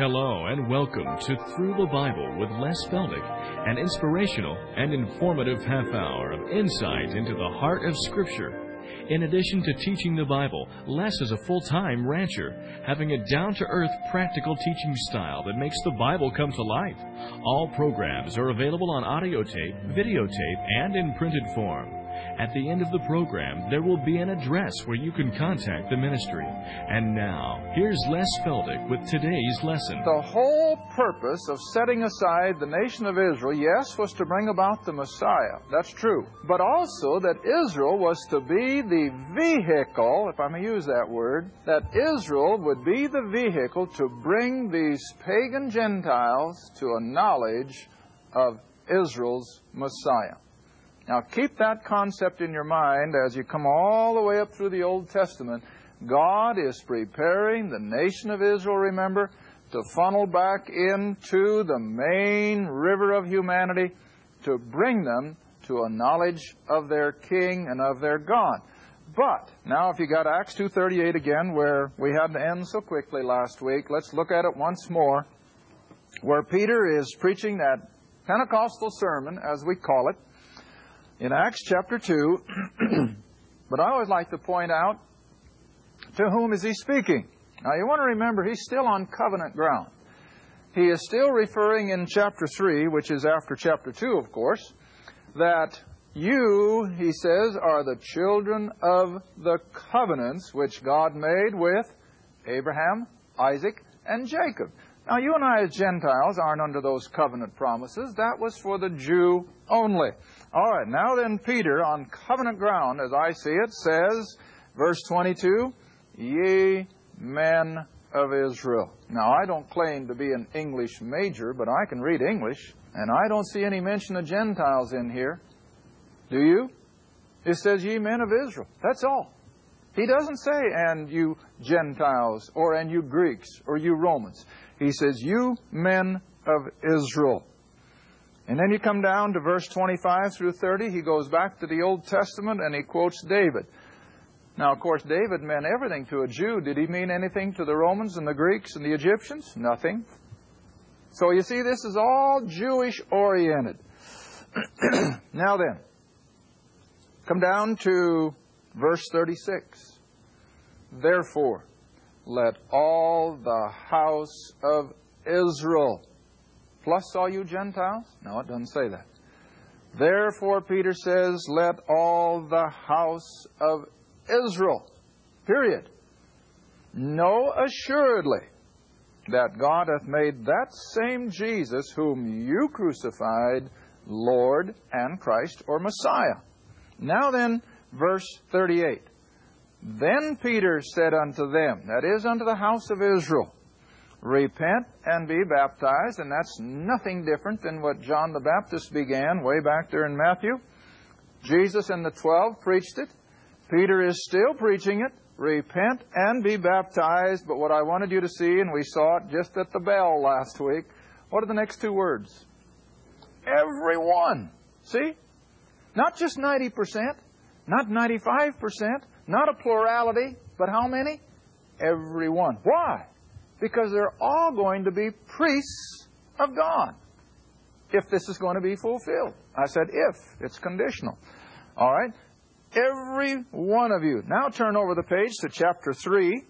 Hello and welcome to Through the Bible with Les Feldick, an inspirational and informative half hour of insight into the heart of Scripture. In addition to teaching the Bible, Les is a full time rancher, having a down to earth, practical teaching style that makes the Bible come to life. All programs are available on audio tape, videotape, and in printed form. At the end of the program, there will be an address where you can contact the ministry. And now, here's Les Feldick with today's lesson. The whole purpose of setting aside the nation of Israel, yes, was to bring about the Messiah. That's true. But also that Israel was to be the vehicle, if I may use that word, that Israel would be the vehicle to bring these pagan Gentiles to a knowledge of Israel's Messiah. Now, keep that concept in your mind as you come all the way up through the Old Testament. God is preparing the nation of Israel, remember, to funnel back into the main river of humanity to bring them to a knowledge of their king and of their God. But now if you got Acts 2:38 again where we had to end so quickly last week, let's look at it once more where Peter is preaching that Pentecostal sermon as we call it in Acts chapter 2. but I always like to point out to whom is he speaking? Now you want to remember he's still on covenant ground. He is still referring in chapter 3, which is after chapter 2, of course, that you, he says, are the children of the covenants which God made with Abraham, Isaac, and Jacob. Now, you and I as Gentiles aren't under those covenant promises. That was for the Jew only. All right, now then, Peter, on covenant ground, as I see it, says, verse 22, Ye men of Israel. Now, I don't claim to be an English major, but I can read English, and I don't see any mention of Gentiles in here. Do you? It says, Ye men of Israel. That's all. He doesn't say, and you Gentiles, or and you Greeks, or you Romans. He says, You men of Israel. And then you come down to verse 25 through 30. He goes back to the Old Testament and he quotes David. Now, of course, David meant everything to a Jew. Did he mean anything to the Romans and the Greeks and the Egyptians? Nothing. So you see, this is all Jewish oriented. now then, come down to verse 36. Therefore, let all the house of Israel plus all you Gentiles? No, it doesn't say that. Therefore, Peter says, let all the house of Israel, period, know assuredly that God hath made that same Jesus whom you crucified Lord and Christ or Messiah. Now then, verse 38. Then Peter said unto them, that is, unto the house of Israel, repent and be baptized, and that's nothing different than what John the Baptist began way back there in Matthew. Jesus and the twelve preached it. Peter is still preaching it. Repent and be baptized. But what I wanted you to see, and we saw it just at the bell last week, what are the next two words? Everyone. See? Not just 90%, not 95%, not a plurality, but how many? Everyone. Why? Because they're all going to be priests of God if this is going to be fulfilled. I said if, it's conditional. All right? Every one of you. Now turn over the page to chapter 3,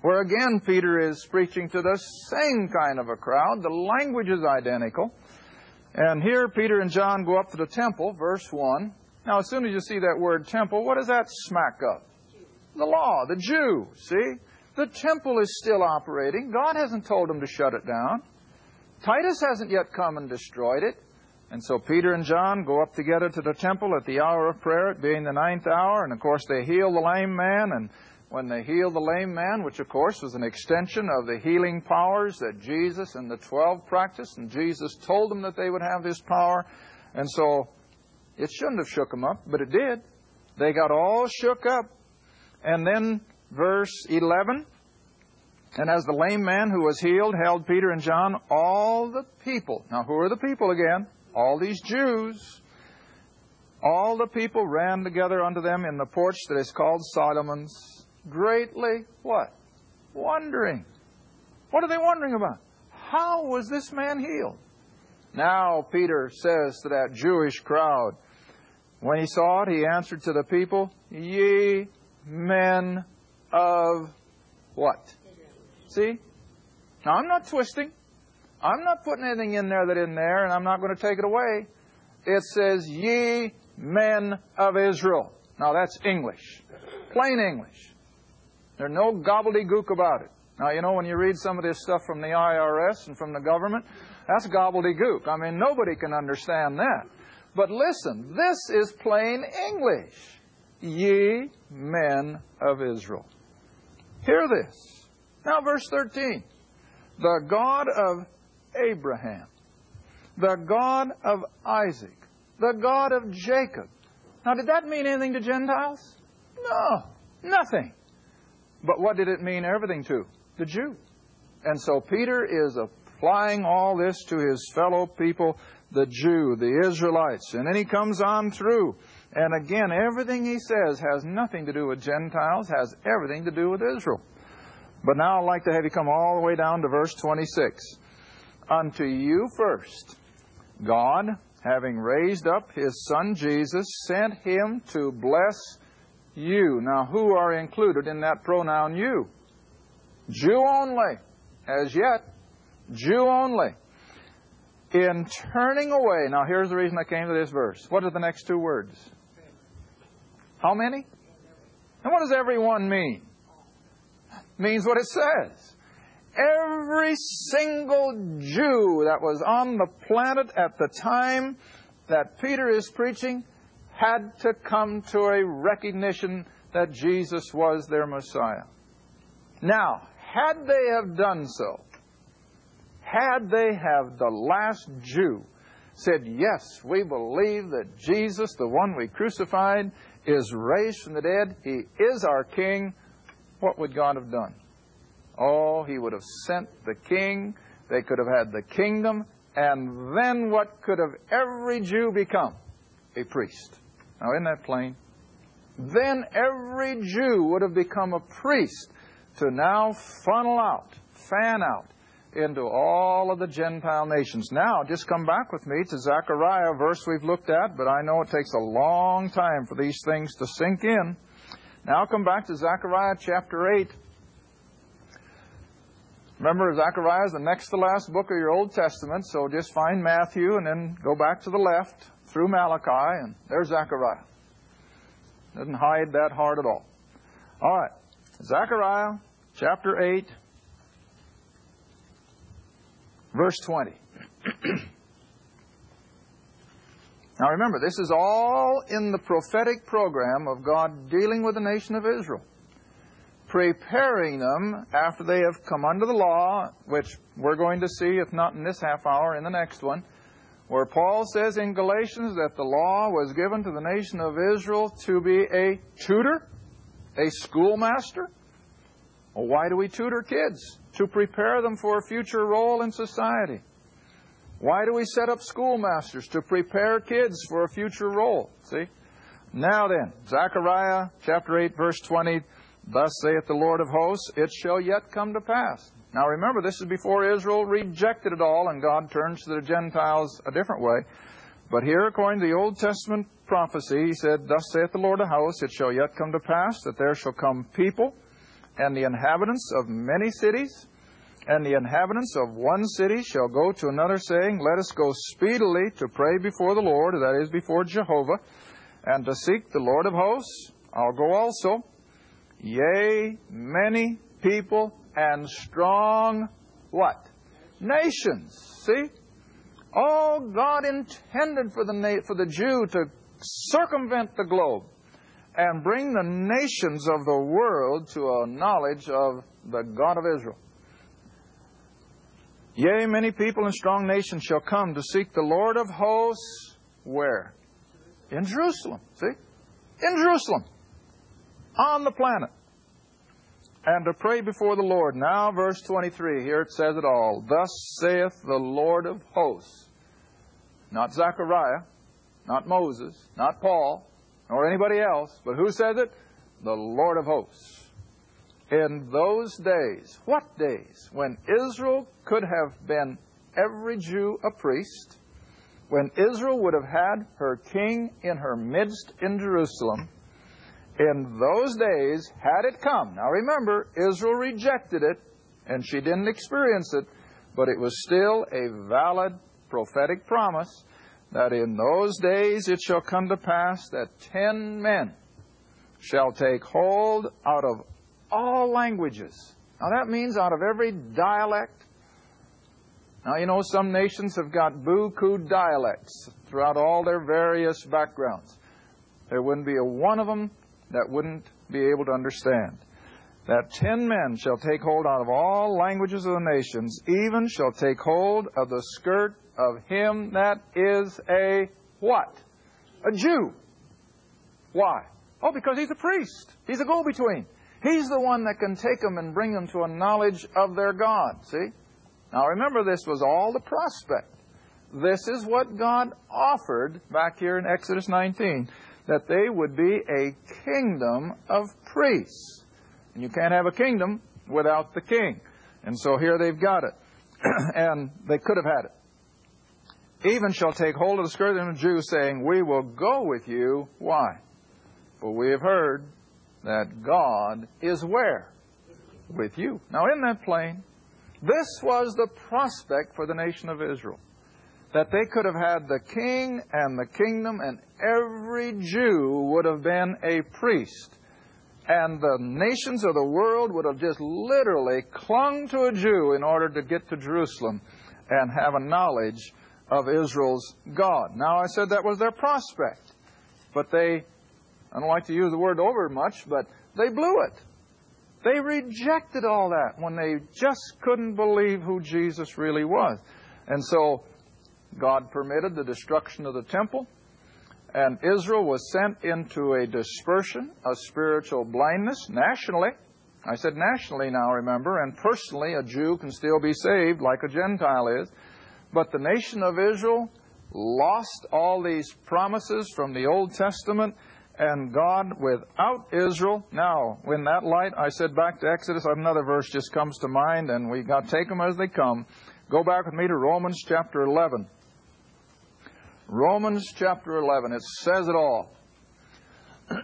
where again Peter is preaching to the same kind of a crowd. The language is identical. And here Peter and John go up to the temple, verse 1. Now, as soon as you see that word temple, what does that smack of? The law, the Jew, see? The temple is still operating. God hasn't told them to shut it down. Titus hasn't yet come and destroyed it. And so Peter and John go up together to the temple at the hour of prayer, it being the ninth hour, and of course they heal the lame man. And when they heal the lame man, which of course was an extension of the healing powers that Jesus and the twelve practiced, and Jesus told them that they would have this power. And so it shouldn't have shook them up, but it did. They got all shook up. And then verse 11. And as the lame man who was healed held Peter and John, all the people, now who are the people again? All these Jews, all the people ran together unto them in the porch that is called Solomon's, greatly what? Wondering. What are they wondering about? How was this man healed? Now Peter says to that Jewish crowd, when he saw it, he answered to the people, Ye men of what? See? Now I'm not twisting. I'm not putting anything in there that isn't there, and I'm not going to take it away. It says, Ye men of Israel. Now that's English. Plain English. There's no gobbledygook about it. Now, you know, when you read some of this stuff from the IRS and from the government, that's gobbledygook. I mean, nobody can understand that. But listen, this is plain English. Ye men of Israel. Hear this. Now, verse 13. The God of Abraham, the God of Isaac, the God of Jacob. Now, did that mean anything to Gentiles? No, nothing. But what did it mean everything to? The Jew. And so Peter is applying all this to his fellow people, the Jew, the Israelites. And then he comes on through. And again, everything he says has nothing to do with Gentiles, has everything to do with Israel. But now I'd like to have you come all the way down to verse 26. Unto you first, God, having raised up his Son Jesus, sent him to bless you. Now, who are included in that pronoun you? Jew only. As yet, Jew only. In turning away, now here's the reason I came to this verse. What are the next two words? How many? And what does everyone mean? Means what it says. Every single Jew that was on the planet at the time that Peter is preaching had to come to a recognition that Jesus was their Messiah. Now, had they have done so, had they have the last Jew said, Yes, we believe that Jesus, the one we crucified, is raised from the dead, He is our King, what would God have done? Oh, He would have sent the King, they could have had the kingdom, and then what could have every Jew become? A priest. Now, isn't that plain? Then every Jew would have become a priest to now funnel out, fan out into all of the Gentile nations. Now, just come back with me to Zechariah, verse we've looked at, but I know it takes a long time for these things to sink in. Now come back to Zechariah chapter 8. Remember, Zechariah is the next to last book of your Old Testament, so just find Matthew and then go back to the left through Malachi, and there's Zechariah. Doesn't hide that hard at all. All right. Zechariah chapter 8, verse 20. now remember, this is all in the prophetic program of God dealing with the nation of Israel, preparing them after they have come under the law, which we're going to see, if not in this half hour, in the next one, where Paul says in Galatians that the law was given to the nation of Israel to be a tutor a schoolmaster? Well, why do we tutor kids? To prepare them for a future role in society. Why do we set up schoolmasters? To prepare kids for a future role. See? Now then, Zechariah chapter 8, verse 20, Thus saith the Lord of hosts, it shall yet come to pass. Now remember, this is before Israel rejected it all and God turns to the Gentiles a different way. But here, according to the Old Testament prophecy, he said, Thus saith the Lord of hosts, it shall yet come to pass that there shall come people and the inhabitants of many cities, and the inhabitants of one city shall go to another, saying, Let us go speedily to pray before the Lord, that is, before Jehovah, and to seek the Lord of hosts. I'll go also. Yea, many people and strong what? Nations. See? All God intended for the, for the Jew to circumvent the globe and bring the nations of the world to a knowledge of the God of Israel. Yea, many people and strong nations shall come to seek the Lord of hosts. Where? In Jerusalem. See? In Jerusalem. On the planet. And to pray before the Lord. Now, verse 23, here it says it all. Thus saith the Lord of hosts. Not Zechariah, not Moses, not Paul, nor anybody else, but who says it? The Lord of hosts. in those days, what days? When Israel could have been every Jew a priest, when Israel would have had her king in her midst in Jerusalem, in those days, had it come. Now remember, Israel rejected it, and she didn't experience it, but it was still a valid prophetic promise that in those days it shall come to pass that ten men shall take hold out of all languages. Now that means out of every dialect. Now you know some nations have got buku dialects throughout all their various backgrounds. There wouldn't be a one of them that wouldn't be able to understand. That ten men shall take hold out of all languages of the nations, even shall take hold of the skirt of him that is a what? A Jew. Why? Oh, because he's a priest. He's a go-between. He's the one that can take them and bring them to a knowledge of their God. See? Now remember, this was all the prospect. This is what God offered back here in Exodus 19 that they would be a kingdom of priests. And you can't have a kingdom without the king. And so here they've got it. and they could have had it. Even shall take hold of the skirt of the Jew, saying, We will go with you. Why? For we have heard that God is where? With you. Now, isn't that plain? This was the prospect for the nation of Israel that they could have had the king and the kingdom, and every Jew would have been a priest. And the nations of the world would have just literally clung to a Jew in order to get to Jerusalem and have a knowledge of Israel's God. Now, I said that was their prospect. But they, I don't like to use the word over much, but they blew it. They rejected all that when they just couldn't believe who Jesus really was. And so God permitted the destruction of the temple, and Israel was sent into a dispersion, a spiritual blindness nationally. I said nationally now, remember, and personally, a Jew can still be saved like a Gentile is. But the nation of Israel lost all these promises from the Old Testament, and God without Israel. Now, in that light, I said back to Exodus, another verse just comes to mind, and we got to take them as they come. Go back with me to Romans chapter 11. Romans chapter 11, it says it all.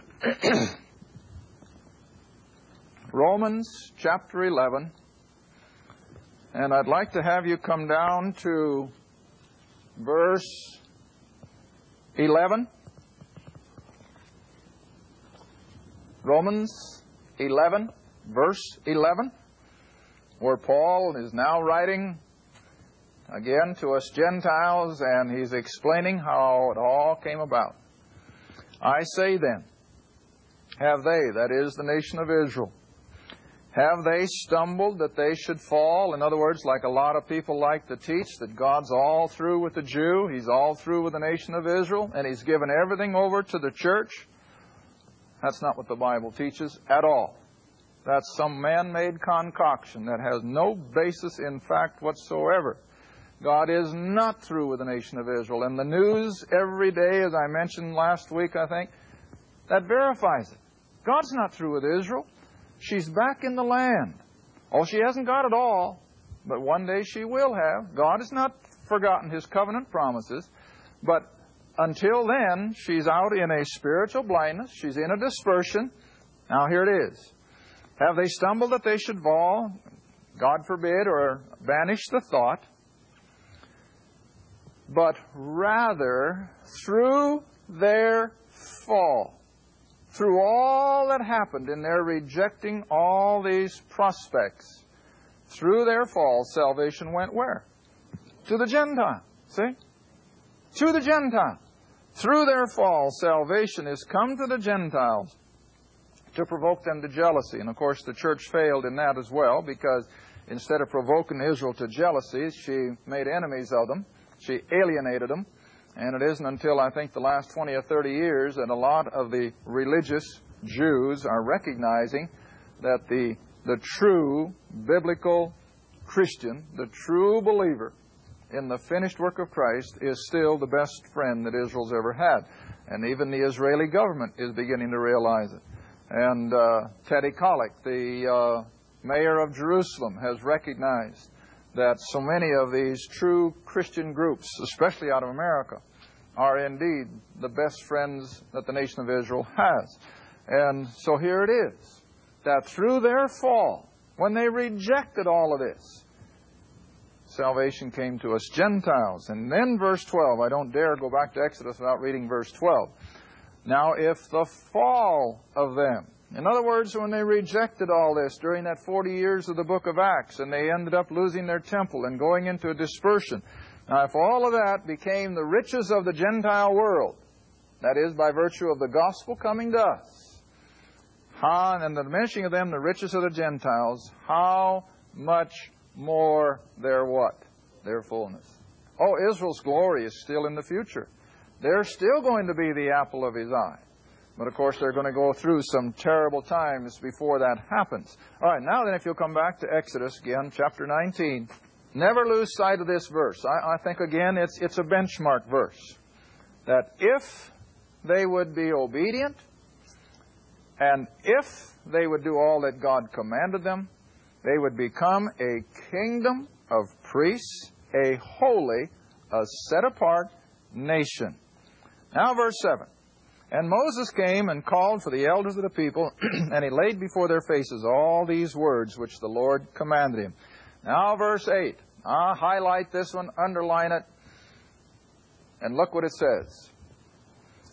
Romans chapter 11, and I'd like to have you come down to verse 11. Romans 11, verse 11, where Paul is now writing again to us Gentiles, and he's explaining how it all came about. I say then, have they, that is the nation of Israel, have they stumbled that they should fall? In other words, like a lot of people like to teach, that God's all through with the Jew, He's all through with the nation of Israel, and He's given everything over to the church. That's not what the Bible teaches at all. That's some man made concoction that has no basis in fact whatsoever. God is not through with the nation of Israel. And the news every day, as I mentioned last week, I think, that verifies it. God's not through with Israel. She's back in the land. Oh, she hasn't got it all, but one day she will have. God has not forgotten his covenant promises, but until then, she's out in a spiritual blindness. She's in a dispersion. Now, here it is. Have they stumbled that they should fall? God forbid, or banish the thought but rather through their fall, through all that happened in their rejecting all these prospects, through their fall, salvation went where? To the Gentile. See? To the Gentile. Through their fall, salvation is come to the Gentiles to provoke them to jealousy. And of course, the church failed in that as well because instead of provoking Israel to jealousy, she made enemies of them. She alienated them. And it isn't until I think the last 20 or 30 years that a lot of the religious Jews are recognizing that the, the true biblical Christian, the true believer in the finished work of Christ, is still the best friend that Israel's ever had. And even the Israeli government is beginning to realize it. And uh, Teddy Kollek, the uh, mayor of Jerusalem, has recognized that so many of these true Christian groups, especially out of America, are indeed the best friends that the nation of Israel has. And so here it is that through their fall, when they rejected all of this, salvation came to us Gentiles. And then verse 12, I don't dare go back to Exodus without reading verse 12. Now, if the fall of them, in other words, when they rejected all this during that 40 years of the book of Acts and they ended up losing their temple and going into a dispersion, now if all of that became the riches of the Gentile world, that is, by virtue of the gospel coming to us, how, and the diminishing of them the riches of the Gentiles, how much more their what? Their fullness. Oh, Israel's glory is still in the future. They're still going to be the apple of his eye. But of course, they're going to go through some terrible times before that happens. All right, now then, if you'll come back to Exodus again, chapter 19, never lose sight of this verse. I, I think, again, it's, it's a benchmark verse. That if they would be obedient, and if they would do all that God commanded them, they would become a kingdom of priests, a holy, a set apart nation. Now, verse 7. And Moses came and called for the elders of the people, and he laid before their faces all these words which the Lord commanded him. Now, verse 8. I'll highlight this one, underline it, and look what it says.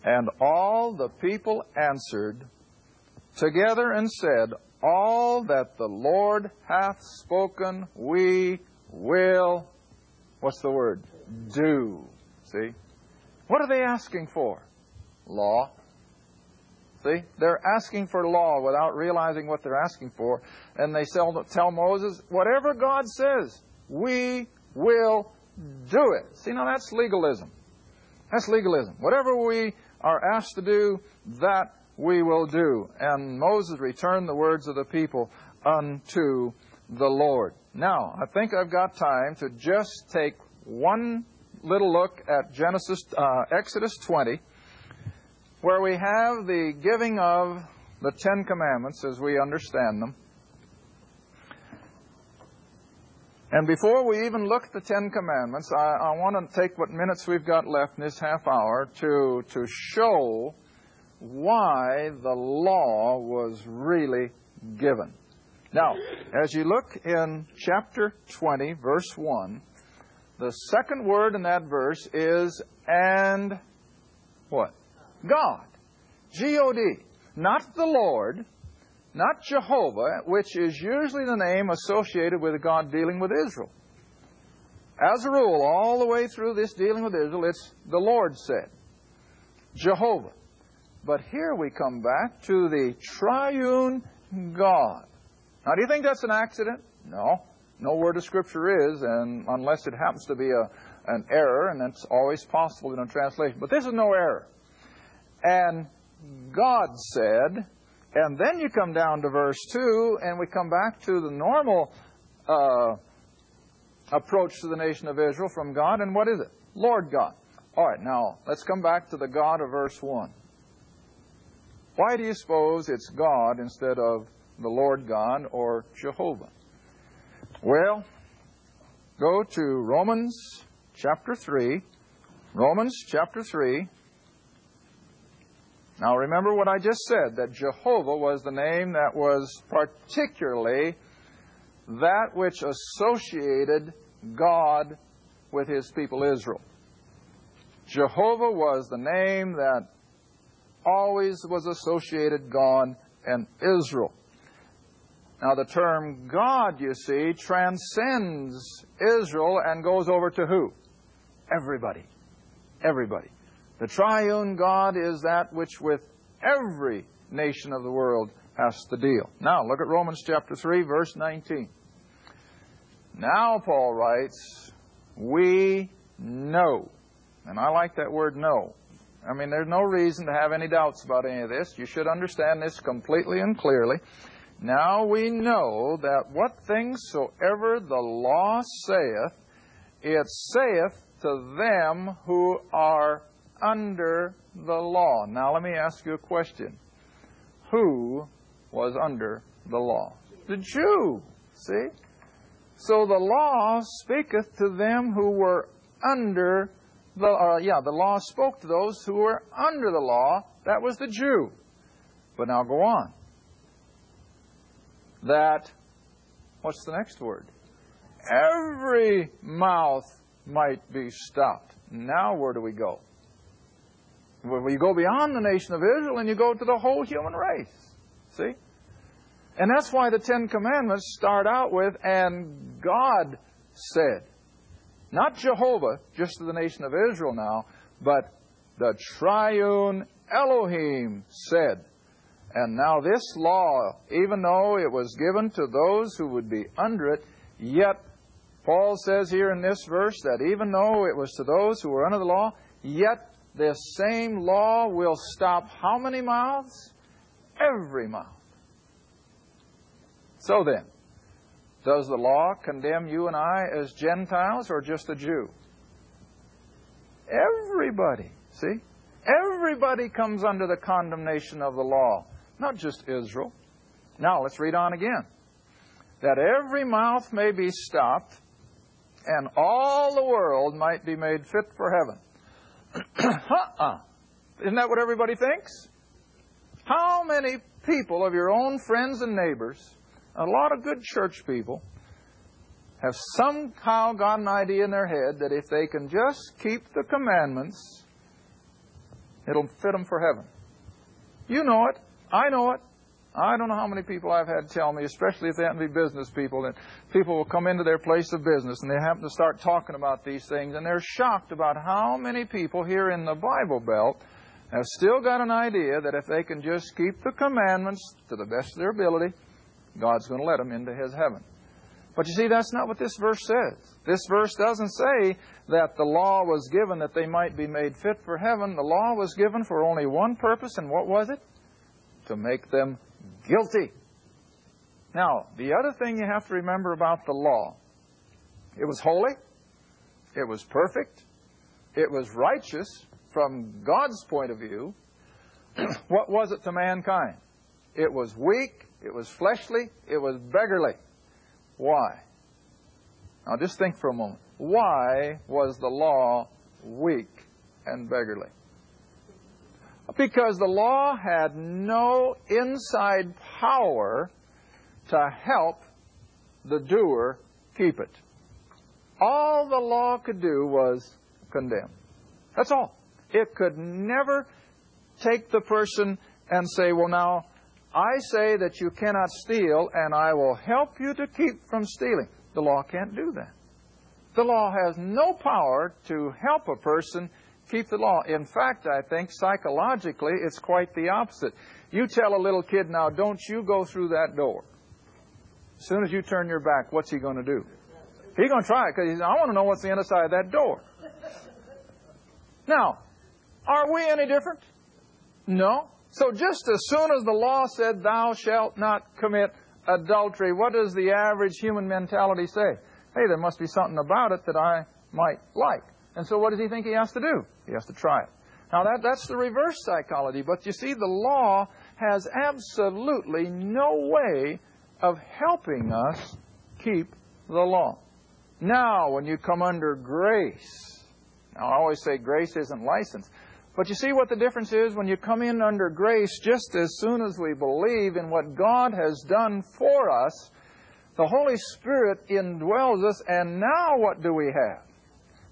And all the people answered together and said, All that the Lord hath spoken, we will, what's the word? Do. See? What are they asking for? Law. See? They're asking for law without realizing what they're asking for. And they tell Moses, whatever God says, we will do it. See, now that's legalism. That's legalism. Whatever we are asked to do, that we will do. And Moses returned the words of the people unto the Lord. Now, I think I've got time to just take one little look at Genesis, uh, Exodus 20, where we have the giving of the Ten Commandments as we understand them. And before we even look at the Ten Commandments, I, I want to take what minutes we've got left in this half hour to, to show why the law was really given. Now, as you look in chapter 20, verse 1, the second word in that verse is and what? God. G-O-D. Not the Lord, not Jehovah, which is usually the name associated with God dealing with Israel. As a rule, all the way through this dealing with Israel, it's the Lord said. Jehovah. But here we come back to the triune God. Now, do you think that's an accident? No no word of Scripture is, and unless it happens to be a, an error, and that's always possible in a translation. But this is no error. And God said, and then you come down to verse 2, and we come back to the normal uh, approach to the nation of Israel from God, and what is it? Lord God. All right, now let's come back to the God of verse 1. Why do you suppose it's God instead of the Lord God or Jehovah? Well, go to Romans chapter 3. Romans chapter 3. Now remember what I just said, that Jehovah was the name that was particularly that which associated God with his people Israel. Jehovah was the name that always was associated God and Israel. Now, the term God, you see, transcends Israel and goes over to who? Everybody. Everybody. The triune God is that which with every nation of the world has to deal. Now, look at Romans chapter 3, verse 19. Now, Paul writes, we know. And I like that word know. I mean, there's no reason to have any doubts about any of this. You should understand this completely and clearly. Now we know that what things soever the law saith, it saith to them who are under the law. Now let me ask you a question. who was under the law? The Jew. See? So the law speaketh to them who were under the uh, yeah, the law spoke to those who were under the law. That was the Jew. But now go on. That what's the next word? Every mouth might be stopped. Now where do we go? Well, you go beyond the nation of Israel and you go to the whole human race. See? And that's why the Ten Commandments start out with, and God said. Not Jehovah, just to the nation of Israel now, but the triune Elohim said. And now this law, even though it was given to those who would be under it, yet Paul says here in this verse that even though it was to those who were under the law, yet this same law will stop how many mouths? Every mouth. So then, does the law condemn you and I as Gentiles or just a Jew? Everybody, see? Everybody comes under the condemnation of the law, not just Israel. Now, let's read on again. That every mouth may be stopped, and all the world might be made fit for heaven. Uh-uh. Isn't that what everybody thinks? How many people of your own friends and neighbors a lot of good church people have somehow got an idea in their head that if they can just keep the commandments, it'll fit them for heaven. You know it. I know it. I don't know how many people I've had tell me, especially if they happen to be business people, that people will come into their place of business and they happen to start talking about these things, and they're shocked about how many people here in the Bible Belt have still got an idea that if they can just keep the commandments to the best of their ability, God's going to let them into His heaven. But you see, that's not what this verse says. This verse doesn't say that the law was given that they might be made fit for heaven. The law was given for only one purpose, and what was it? To make them guilty. Now, the other thing you have to remember about the law, it was holy, it was perfect, it was righteous from God's point of view. what was it to mankind? It was weak, it was fleshly, it was beggarly. Why? Now just think for a moment. Why was the law weak and beggarly? Because the law had no inside power to help the doer keep it. All the law could do was condemn. That's all. It could never take the person and say, well, now, I say that you cannot steal, and I will help you to keep from stealing. The law can't do that. The law has no power to help a person keep the law. In fact, I think psychologically it's quite the opposite. You tell a little kid, now don't you go through that door. As soon as you turn your back, what's he going to do? He's going to try it because I want to know what's the other side of that door. Now, are we any different? No. So just as soon as the law said, thou shalt not commit adultery, what does the average human mentality say? Hey, there must be something about it that I might like. And so what does he think he has to do? He has to try it. Now that, that's the reverse psychology. But you see, the law has absolutely no way of helping us keep the law. Now, when you come under grace, now I always say grace isn't license. But you see what the difference is when you come in under grace just as soon as we believe in what God has done for us, the Holy Spirit indwells us, and now what do we have?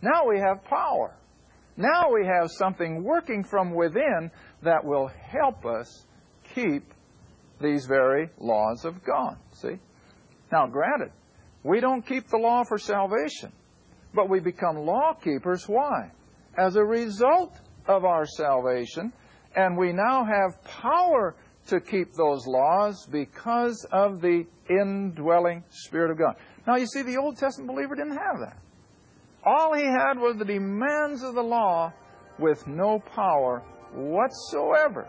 Now we have power. Now we have something working from within that will help us keep these very laws of God. See? Now, granted, we don't keep the law for salvation, but we become law keepers. Why? As a result of our salvation, and we now have power to keep those laws because of the indwelling Spirit of God. Now, you see, the Old Testament believer didn't have that. All he had was the demands of the law with no power whatsoever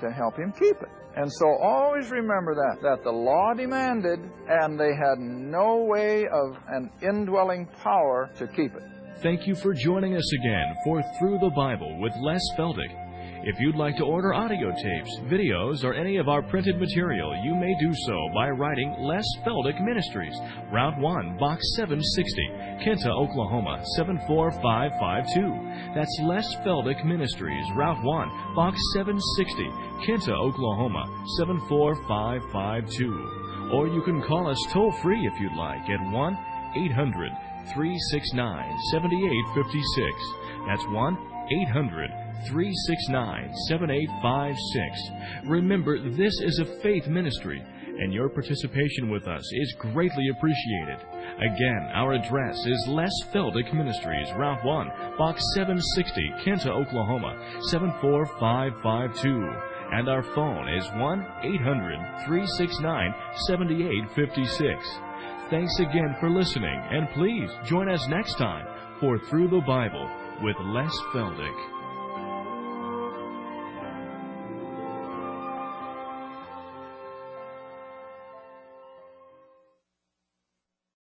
to help him keep it. And so always remember that, that the law demanded and they had no way of an indwelling power to keep it. Thank you for joining us again for Through the Bible with Les Feldick. If you'd like to order audio tapes, videos, or any of our printed material, you may do so by writing Les Feldick Ministries, Route 1, Box 760, Kinta, Oklahoma 74552. That's Les Feldick Ministries, Route 1, Box 760, Kinta, Oklahoma 74552. Or you can call us toll free if you'd like at 1 800 369 7856. That's 1 800 369 7856. Remember, this is a faith ministry, and your participation with us is greatly appreciated. Again, our address is Les Feldick Ministries, Route 1, Box 760, Kinta, Oklahoma 74552. And our phone is 1 800 369 7856. Thanks again for listening, and please join us next time for Through the Bible with Les Feldick.